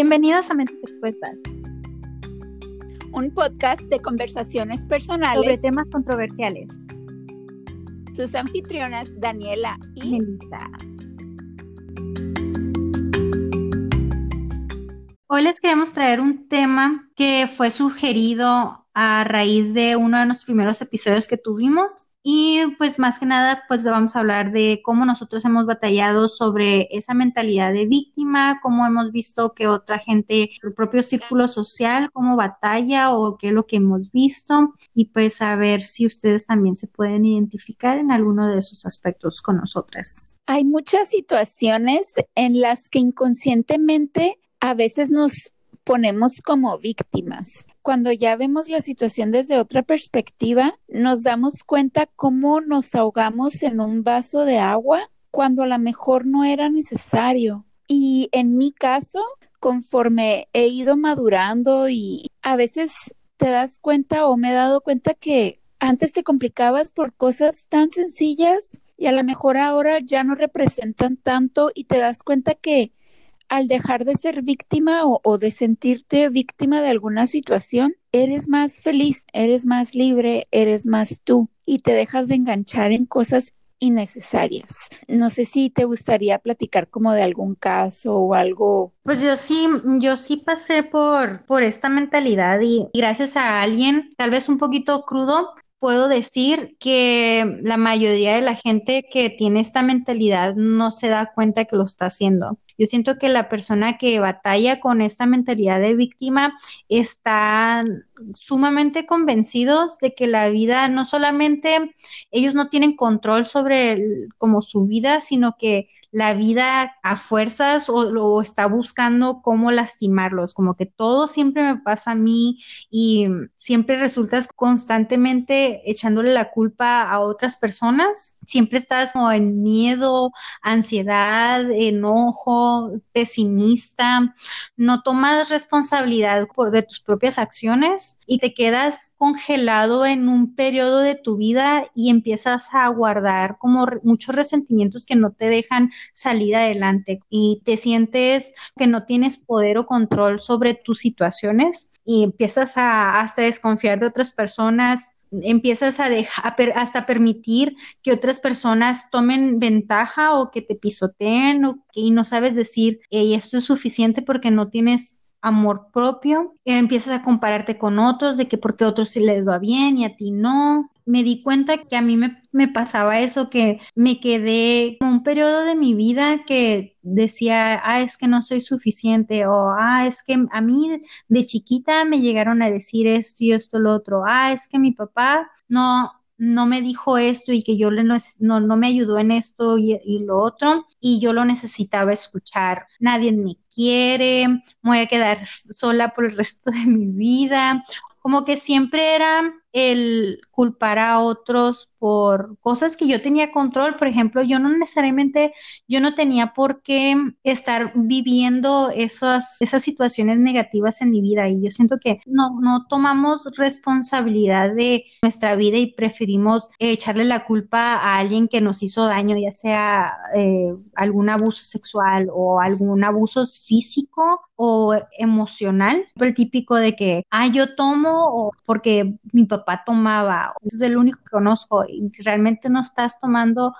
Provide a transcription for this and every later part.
Bienvenidos a Mentes Expuestas. Un podcast de conversaciones personales sobre temas controversiales. Sus anfitrionas Daniela y Melissa. Hoy les queremos traer un tema que fue sugerido a raíz de uno de los primeros episodios que tuvimos y pues más que nada, pues vamos a hablar de cómo nosotros hemos batallado sobre esa mentalidad de víctima, cómo hemos visto que otra gente, su propio círculo social, cómo batalla o qué es lo que hemos visto y pues a ver si ustedes también se pueden identificar en alguno de esos aspectos con nosotras. Hay muchas situaciones en las que inconscientemente a veces nos ponemos como víctimas cuando ya vemos la situación desde otra perspectiva, nos damos cuenta cómo nos ahogamos en un vaso de agua cuando a lo mejor no era necesario. Y en mi caso, conforme he ido madurando y a veces te das cuenta o me he dado cuenta que antes te complicabas por cosas tan sencillas y a lo mejor ahora ya no representan tanto y te das cuenta que al dejar de ser víctima o, de sentirte víctima de alguna situación, eres más feliz, eres más libre, eres más tú y te dejas de enganchar en cosas innecesarias. No sé si te gustaría platicar como de algún caso o algo. Pues yo sí, yo sí pasé por, por esta mentalidad y gracias a alguien, tal vez un poquito crudo, puedo decir que la mayoría de la gente que tiene esta mentalidad no se da cuenta que lo está haciendo. Yo siento que la persona que batalla con esta mentalidad de víctima está sumamente convencidos de que la vida no solamente ellos no tienen control sobre como su vida, sino que la vida a fuerzas o, lo está buscando cómo lastimarlos, como que todo siempre me pasa a mí y siempre resultas constantemente echándole la culpa a otras personas, siempre estás como en miedo, ansiedad, enojo, pesimista, no tomas responsabilidad por, de tus propias acciones y te quedas congelado en un periodo de tu vida y empiezas a guardar como muchos resentimientos que no te dejan salir adelante y te sientes que no tienes poder o control sobre tus situaciones y empiezas a hasta desconfiar de otras personas, empiezas a dejar, hasta permitir que otras personas tomen ventaja o que te pisoteen o que y no sabes decir, hey, esto es suficiente porque no tienes amor propio, empiezas a compararte con otros, de que porque a otros les va bien y a ti no. Me di cuenta que a mí me, me pasaba eso, que me quedé como un periodo de mi vida que decía, ah, es que no soy suficiente, o ah, es que a mí de chiquita me llegaron a decir esto y esto, lo otro, ah, es que mi papá no, no me dijo esto y que yo le no, no, me ayudó en esto y, y, lo otro y yo lo necesitaba escuchar. Nadie me quiere, voy a quedar sola por el resto de mi vida. Como que siempre era el culpar a otros por cosas que yo tenía control. Por ejemplo, yo no necesariamente, yo no tenía por qué estar viviendo esas, esas situaciones negativas en mi vida y yo siento que no, no tomamos responsabilidad de nuestra vida y preferimos echarle la culpa a alguien que nos hizo daño, ya sea eh, algún abuso sexual o algún abuso físico o emocional. El típico de que, ah, yo tomo porque mi papá tomaba, es el único que conozco y realmente no estás tomando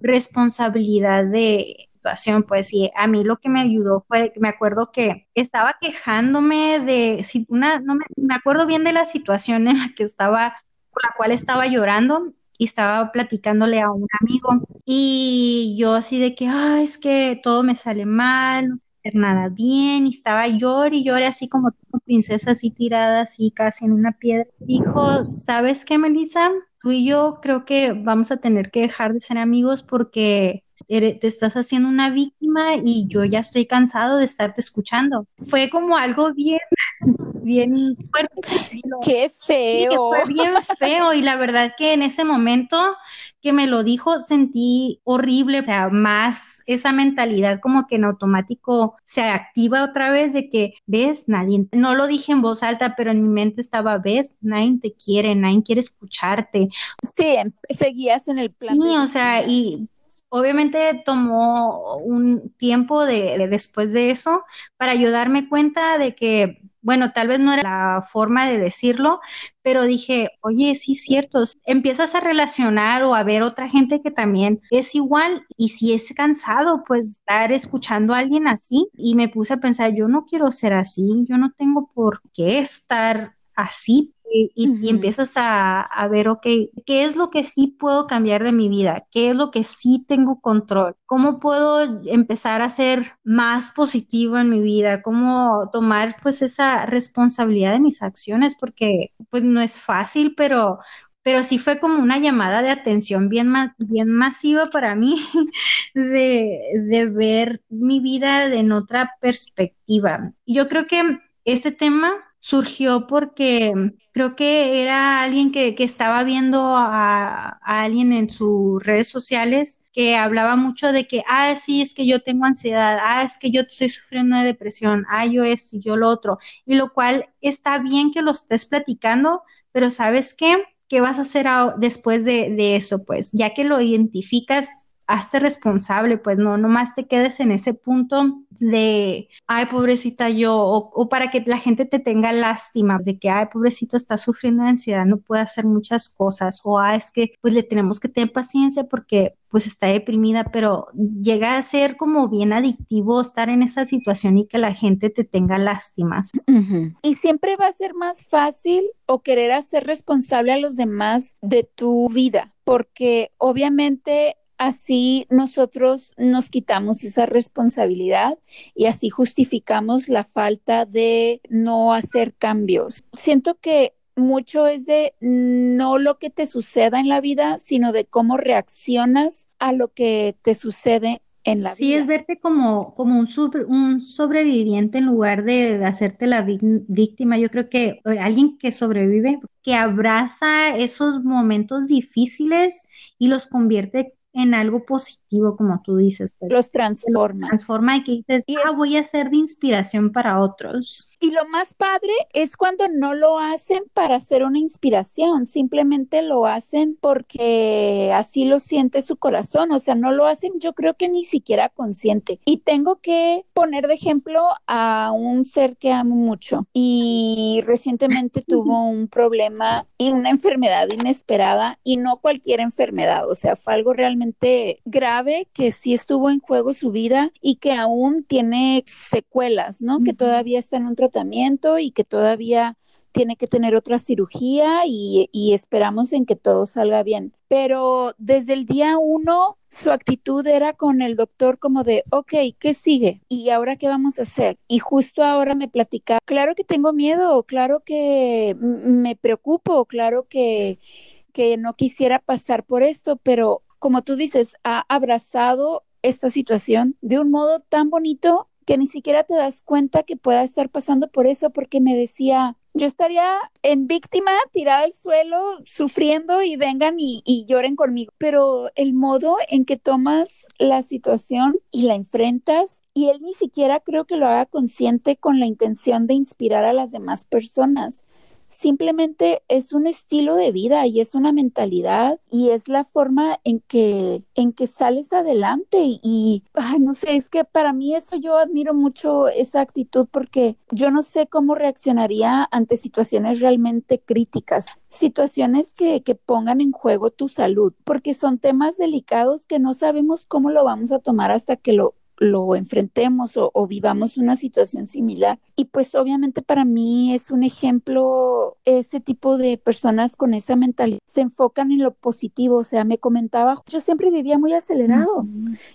responsabilidad de situación, pues y a mí lo que me ayudó fue, me acuerdo que estaba quejándome de, si una, no me, me acuerdo bien de la situación en la que estaba, por la cual estaba llorando y estaba platicándole a un amigo y yo así de que, ay, es que todo me sale mal, no sé nada bien, y estaba llor y llore así como princesa así tirada así casi en una piedra. Dijo, ¿sabes qué, Melissa? Tú y yo creo que vamos a tener que dejar de ser amigos porque te estás haciendo una víctima y yo ya estoy cansado de estarte escuchando. Fue como algo bien, bien fuerte. Qué feo. fue bien feo y la verdad que en ese momento que me lo dijo sentí horrible, o sea, más esa mentalidad como que en automático se activa otra vez de que, ves, nadie, no lo dije en voz alta, pero en mi mente estaba, ves, nadie te quiere, nadie quiere escucharte. Sí, em, seguías en el plan. Sí, o sea, y Obviamente tomó un tiempo de, después de eso para yo darme cuenta de que, bueno, tal vez no era la forma de decirlo, pero dije, oye, sí cierto, empiezas a relacionar o a ver otra gente que también es igual y si es cansado, pues estar escuchando a alguien así y me puse a pensar, yo no quiero ser así, yo no tengo por qué estar así y, empiezas a, ver, ok, ¿qué es lo que sí puedo cambiar de mi vida? ¿Qué es lo que sí tengo control? ¿Cómo puedo empezar a ser más positivo en mi vida? ¿Cómo tomar pues esa responsabilidad de mis acciones? Porque pues no es fácil, pero pero sí fue como una llamada de atención bien, bien masiva para mí de, de ver mi vida en otra perspectiva. Y yo creo que este tema surgió porque creo que era alguien que, estaba viendo a, alguien en sus redes sociales que hablaba mucho de que, ah, sí, es que yo tengo ansiedad, ah, es que yo estoy sufriendo de depresión, ah, yo esto y yo lo otro, y lo cual está bien que lo estés platicando, pero ¿sabes qué? ¿Qué vas a hacer después de, de eso? Pues ya que lo identificas, hazte responsable, pues no, nomás te quedes en ese punto de, ay, pobrecita yo, o, para que la gente te tenga lástima, de que, ay, pobrecita está sufriendo de ansiedad, no puede hacer muchas cosas, o, ah, es que, pues le tenemos que tener paciencia porque, pues está deprimida, pero llega a ser como bien adictivo estar en esa situación y que la gente te tenga lástimas. Y siempre va a ser más fácil o querer hacer responsable a los demás de tu vida, porque obviamente así nosotros nos quitamos esa responsabilidad y así justificamos la falta de no hacer cambios. Siento que mucho es de no lo que te suceda en la vida, sino de cómo reaccionas a lo que te sucede en la vida. Sí, es verte como, como un, un sobreviviente en lugar de hacerte la víctima. Yo creo que alguien que sobrevive, que abraza esos momentos difíciles y los convierte en algo positivo, como tú dices. Pues, los transforma. Transforma y que dices, y ah, voy a ser de inspiración para otros. Y lo más padre es cuando no lo hacen para ser una inspiración, simplemente lo hacen porque así lo siente su corazón, o sea, no lo hacen yo creo que ni siquiera consciente. Y tengo que poner de ejemplo a un ser que amo mucho y recientemente tuvo un problema y una enfermedad inesperada y no cualquier enfermedad, o sea, fue algo realmente grave que sí estuvo en juego su vida y que aún tiene secuelas, ¿no? Que todavía está en un tratamiento y que todavía tiene que tener otra cirugía y, esperamos en que todo salga bien. Pero desde el día uno, su actitud era con el doctor como de, ok, ¿qué sigue? ¿Y ahora qué vamos a hacer? Y justo ahora me platica, claro que tengo miedo, claro que me preocupo, claro que, que no quisiera pasar por esto, pero como tú dices, ha abrazado esta situación de un modo tan bonito que ni siquiera te das cuenta que pueda estar pasando por eso, porque me decía, yo estaría en víctima, tirada al suelo, sufriendo y vengan y, y, lloren conmigo. Pero el modo en que tomas la situación y la enfrentas, y él ni siquiera creo que lo haga consciente con la intención de inspirar a las demás personas, simplemente es un estilo de vida y es una mentalidad y es la forma en que en que sales adelante y, no sé, es que para mí eso yo admiro mucho esa actitud porque yo no sé cómo reaccionaría ante situaciones realmente críticas, situaciones que, que pongan en juego tu salud, porque son temas delicados que no sabemos cómo lo vamos a tomar hasta que lo lo enfrentemos o, vivamos una situación similar. Y pues obviamente para mí es un ejemplo ese tipo de personas con esa mentalidad. Se enfocan en lo positivo, o sea, me comentaba, yo siempre vivía muy acelerado,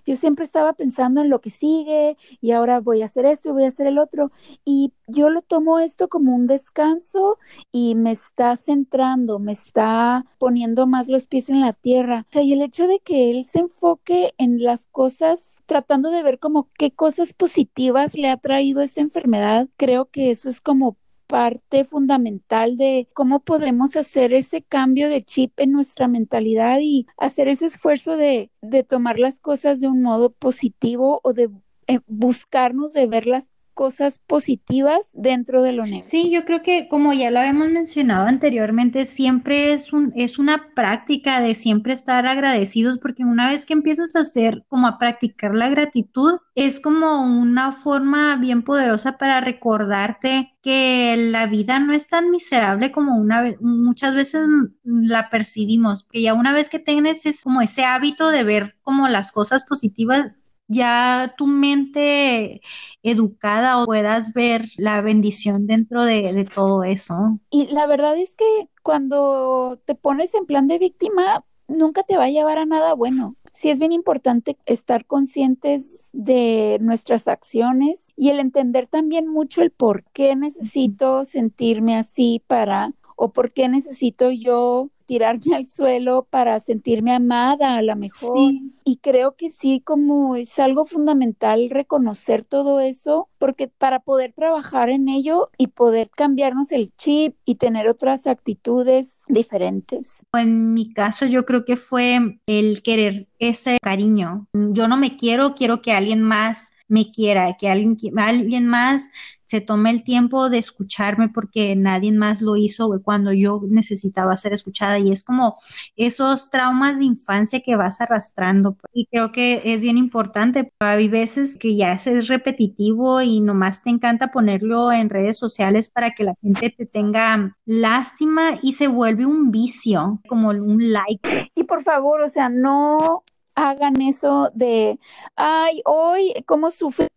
yo siempre estaba pensando en lo que sigue y ahora voy a hacer esto y voy a hacer el otro. Y yo lo tomo esto como un descanso y me está centrando, me está poniendo más los pies en la tierra. O sea, y el hecho de que él se enfoque en las cosas tratando de ver como qué cosas positivas le ha traído esta enfermedad, creo que eso es como parte fundamental de cómo podemos hacer ese cambio de chip en nuestra mentalidad y hacer ese esfuerzo de, de tomar las cosas de un modo positivo o de eh, buscarnos de verlas cosas positivas dentro de lo negativo. Sí, yo creo que como ya lo habíamos mencionado anteriormente, siempre es un es una práctica de siempre estar agradecidos porque una vez que empiezas a hacer como a practicar la gratitud, es como una forma bien poderosa para recordarte que la vida no es tan miserable como una vez, muchas veces la percibimos, que ya una vez que tienes es como ese hábito de ver como las cosas positivas, ya tu mente educada o puedas ver la bendición dentro de, de, todo eso. Y la verdad es que cuando te pones en plan de víctima, nunca te va a llevar a nada bueno. Sí es bien importante estar conscientes de nuestras acciones y el entender también mucho el por qué necesito sentirme así para o por qué necesito yo tirarme al suelo para sentirme amada a lo mejor. Sí. Y creo que sí, como es algo fundamental reconocer todo eso, porque para poder trabajar en ello y poder cambiarnos el chip y tener otras actitudes diferentes. En mi caso, yo creo que fue el querer ese cariño. Yo no me quiero, quiero que alguien más me quiera, que alguien, alguien más se tome el tiempo de escucharme porque nadie más lo hizo cuando yo necesitaba ser escuchada y es como esos traumas de infancia que vas arrastrando y creo que es bien importante. Hay veces que ya es repetitivo y nomás te encanta ponerlo en redes sociales para que la gente te tenga lástima y se vuelve un vicio, como un like. Y por favor, o sea, no hagan eso de, ay, hoy, ¿cómo sufrí?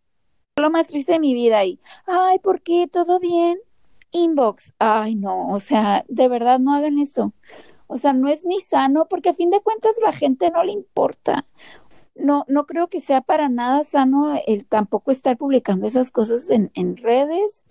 Lo más triste de mi vida y, ay, ¿por qué? ¿Todo bien? Inbox, ay, no, o sea, de verdad no hagan eso. O sea, no es ni sano porque a fin de cuentas la gente no le importa. No, no creo que sea para nada sano el tampoco estar publicando esas cosas en, en redes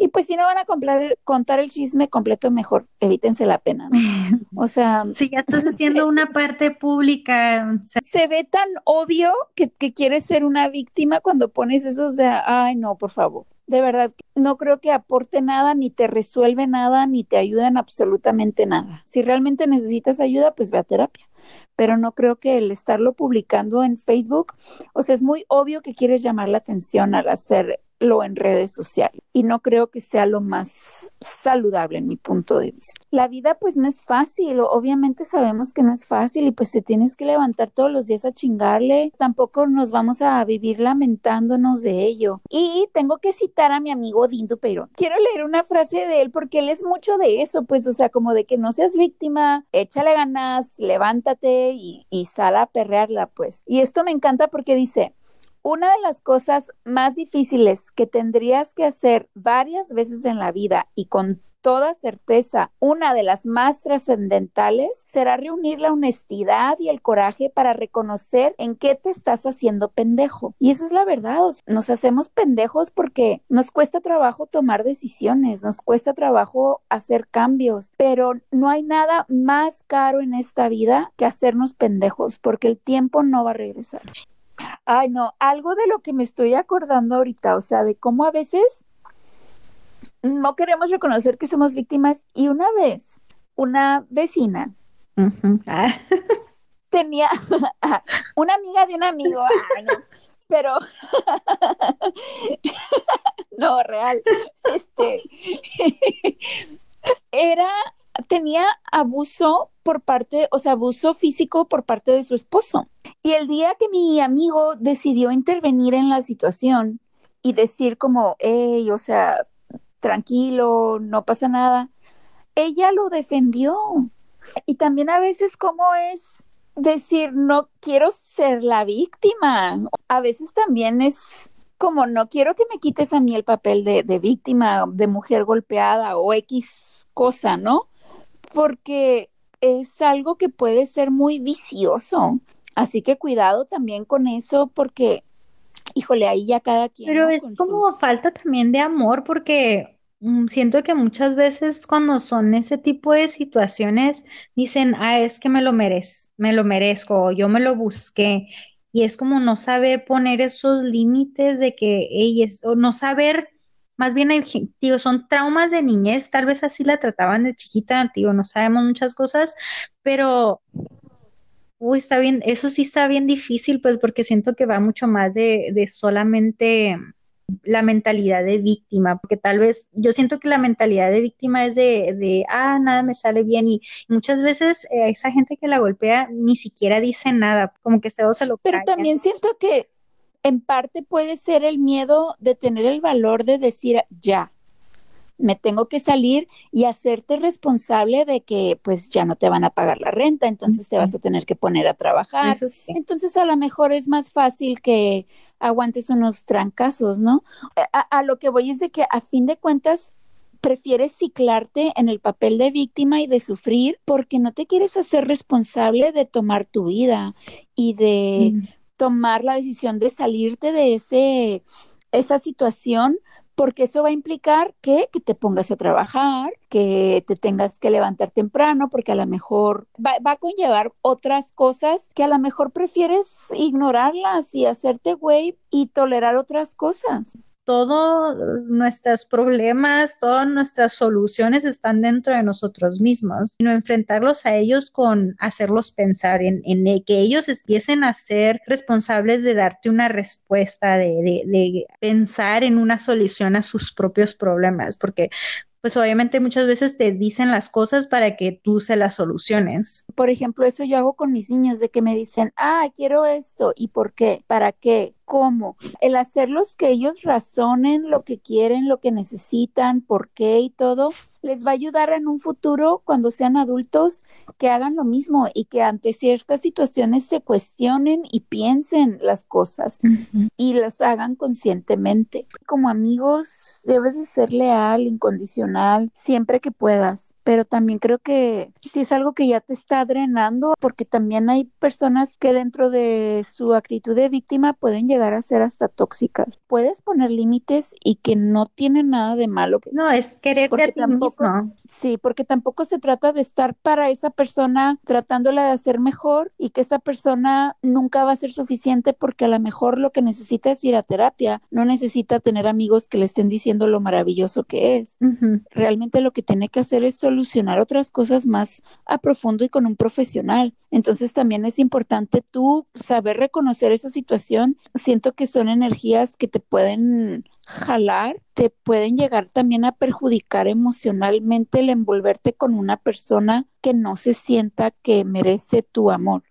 y pues si no van a comprar, contar el chisme completo, mejor evítense la pena. O sea... Si ya estás haciendo una parte pública. Se ve tan obvio que, que quieres ser una víctima cuando pones eso, o sea, ay no, por favor. De verdad, no creo que aporte nada, ni te resuelve nada, ni te ayuda en absolutamente nada. Si realmente necesitas ayuda, pues ve a terapia. Pero no creo que el estarlo publicando en Facebook, o sea, es muy obvio que quieres llamar la atención al hacer lo en redes sociales y no creo que sea lo más saludable en mi punto de vista. La vida pues no es fácil, obviamente sabemos que no es fácil y pues te tienes que levantar todos los días a chingarle, tampoco nos vamos a vivir lamentándonos de ello. Y tengo que citar a mi amigo Dindo pero Quiero leer una frase de él porque él es mucho de eso, pues o sea, como de que no seas víctima, échale ganas, levántate y, y sal a perrearla pues. Y esto me encanta porque dice, una de las cosas más difíciles que tendrías que hacer varias veces en la vida y con toda certeza una de las más trascendentales será reunir la honestidad y el coraje para reconocer en qué te estás haciendo pendejo. Y esa es la verdad, nos hacemos pendejos porque nos cuesta trabajo tomar decisiones, nos cuesta trabajo hacer cambios, pero no hay nada más caro en esta vida que hacernos pendejos porque el tiempo no va a regresar. Ay, no, algo de lo que me estoy acordando ahorita, o sea, de cómo a veces no queremos reconocer que somos víctimas y una vez una vecina ah. tenía una amiga de un amigo, pero no, real, este, era tenía abuso por parte, o sea, abuso físico por parte de su esposo. Y el día que mi amigo decidió intervenir en la situación y decir como, hey, o sea, tranquilo, no pasa nada, ella lo defendió. Y también a veces como es decir, no quiero ser la víctima. A veces también es como, no quiero que me quites a mí el papel de, de víctima, de mujer golpeada o X cosa, ¿no? Porque es algo que puede ser muy vicioso. Así que cuidado también con eso porque, híjole, ahí ya cada quien. Pero es como falta también de amor porque mm, siento que muchas veces cuando son ese tipo de situaciones dicen, ah, es que me lo merezco, me lo merezco, yo me lo busqué. Y es como no saber poner esos límites de que ella es, o no saber más bien, digo, son traumas de niñez, tal vez así la trataban de chiquita, digo, no sabemos muchas cosas, pero, uy, está bien, eso sí está bien difícil, pues porque siento que va mucho más de, de solamente la mentalidad de víctima, porque tal vez yo siento que la mentalidad de víctima es de, de ah, nada me sale bien y muchas veces eh, esa gente que la golpea ni siquiera dice nada, como que se o se lo Pero también siento que en parte puede ser el miedo de tener el valor de decir ya, me tengo que salir y hacerte responsable de que pues ya no te van a pagar la renta, entonces te vas a tener que poner a trabajar. Entonces a lo mejor es más fácil que aguantes unos trancazos, ¿no? A, a, lo que voy es de que a fin de cuentas prefieres ciclarte en el papel de víctima y de sufrir porque no te quieres hacer responsable de tomar tu vida y de mm. Tomar la decisión de salirte de ese esa situación porque eso va a implicar que, que, te pongas a trabajar, que te tengas que levantar temprano, porque a lo mejor va, va, a conllevar otras cosas que a lo mejor prefieres ignorarlas y hacerte güey y tolerar otras cosas todos nuestros problemas, todas nuestras soluciones están dentro de nosotros mismos. No enfrentarlos a ellos con hacerlos pensar en, en que ellos empiecen a ser responsables de darte una respuesta, de, de, de pensar en una solución a sus propios problemas, porque pues obviamente muchas veces te dicen las cosas para que tú se las soluciones. Por ejemplo, eso yo hago con mis niños, de que me dicen, ah, quiero esto, ¿y por qué? ¿Para qué? ¿Cómo? El hacerlos que ellos razonen lo que quieren, lo que necesitan, por qué y todo, les va a ayudar en un futuro cuando sean adultos que hagan lo mismo y que ante ciertas situaciones se cuestionen y piensen las cosas y los hagan conscientemente. Como amigos, debes de ser leal, incondicional, siempre que puedas. Pero también creo que si es algo que ya te está drenando, porque también hay personas que dentro de su actitud de víctima pueden llegar a ser hasta tóxicas. Puedes poner límites y que no tiene nada de malo. No, es quererte a ti mismo. Sí, porque tampoco se trata de estar para esa persona tratándola de hacer mejor y que esa persona nunca va a ser suficiente porque a lo mejor lo que necesita es ir a terapia, no necesita tener amigos que le estén diciendo lo maravilloso que es. Realmente lo que tiene que hacer es solucionar otras cosas más a profundo y con un profesional. Entonces también es importante tú saber reconocer esa situación. Siento que son energías que te pueden jalar, te pueden llegar también a perjudicar emocionalmente el envolverte con una persona que no se sienta que merece tu amor.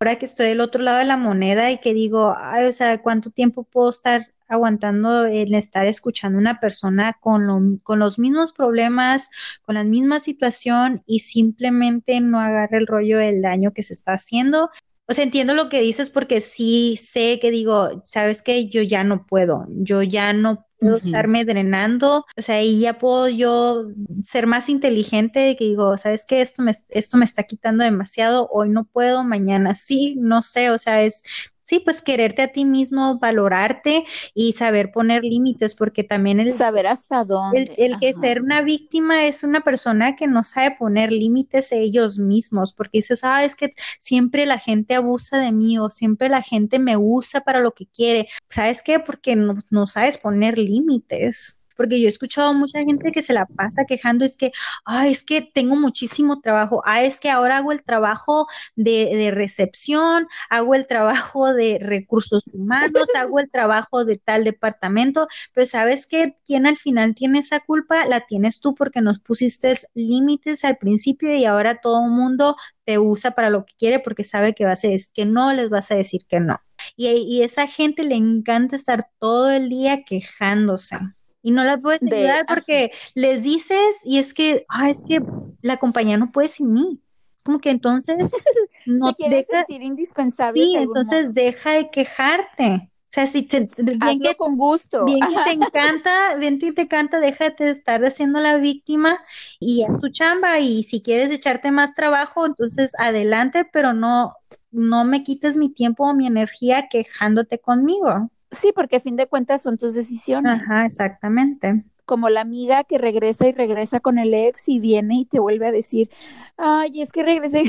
Ahora que estoy del otro lado de la moneda y que digo, ay, o sea, ¿cuánto tiempo puedo estar aguantando el estar escuchando a una persona con, con los mismos problemas, con la misma situación y simplemente no agarre el rollo del daño que se está haciendo. O sea, entiendo lo que dices porque sí sé que digo, sabes que yo ya no puedo, yo ya no puedo estarme drenando, o sea, y ya puedo yo ser más inteligente de que digo, sabes que esto me, esto me está quitando demasiado, hoy no puedo, mañana sí, no sé, o sea, es Sí, pues quererte a ti mismo, valorarte y saber poner límites, porque también el saber hasta dónde. El, que ser una víctima es una persona que no sabe poner límites a ellos mismos, porque dices, ah, es que siempre la gente abusa de mí o siempre la gente me usa para lo que quiere. ¿Sabes qué? Porque no, no sabes poner límites porque yo he escuchado mucha gente que se la pasa quejando, es que, ah, es que tengo muchísimo trabajo, ah, es que ahora hago el trabajo de, de recepción, hago el trabajo de recursos humanos, hago el trabajo de tal departamento, pero sabes que quien al final tiene esa culpa, la tienes tú porque nos pusiste límites al principio y ahora todo el mundo te usa para lo que quiere porque sabe que vas a decir que no, les vas a decir que no. Y, y esa gente le encanta estar todo el día quejándose y no la puedes ayudar porque les dices y es que, ah, es que la compañía no puede sin mí. Es como que entonces no te deja sentir indispensable. Sí, entonces deja de quejarte. O sea, si te, bien que, con gusto. Bien que te encanta, bien que te encanta, déjate de estar haciendo la víctima y a su chamba. Y si quieres echarte más trabajo, entonces adelante, pero no, no me quites mi tiempo o mi energía quejándote conmigo. Sí, porque a fin de cuentas son tus decisiones. Ajá, exactamente. Como la amiga que regresa y regresa con el ex y viene y te vuelve a decir, ay, es que regresé.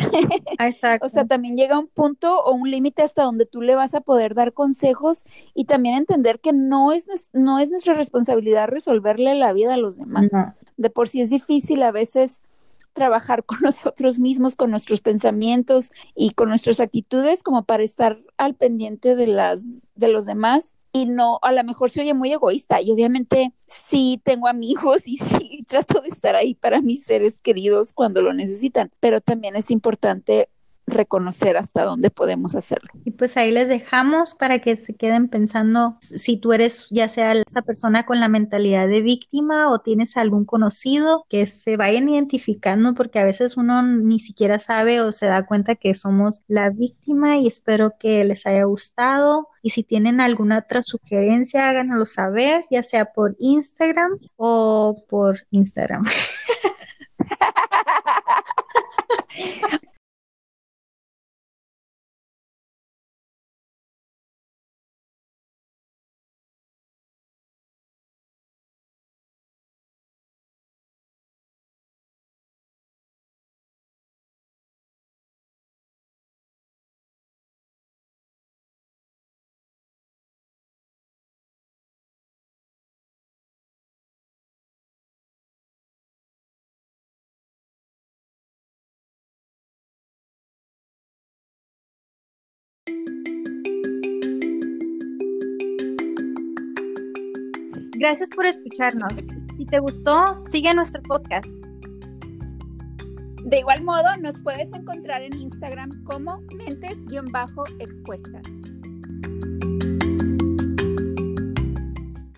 Exacto. o sea, también llega un punto o un límite hasta donde tú le vas a poder dar consejos y también entender que no es, no es nuestra responsabilidad resolverle la vida a los demás. De por sí es difícil a veces trabajar con nosotros mismos, con nuestros pensamientos y con nuestras actitudes como para estar al pendiente de las de los demás. Y no, a lo mejor se oye muy egoísta y obviamente sí tengo amigos y sí trato de estar ahí para mis seres queridos cuando lo necesitan, pero también es importante reconocer hasta dónde podemos hacerlo. Y pues ahí les dejamos para que se queden pensando si tú eres ya sea esa persona con la mentalidad de víctima o tienes algún conocido que se vayan identificando porque a veces uno ni siquiera sabe o se da cuenta que somos la víctima y espero que les haya gustado y si tienen alguna otra sugerencia háganoslo saber ya sea por Instagram o por Instagram. Gracias por escucharnos. Si te gustó, sigue nuestro podcast. De igual modo, nos puedes encontrar en Instagram como mentes-expuestas.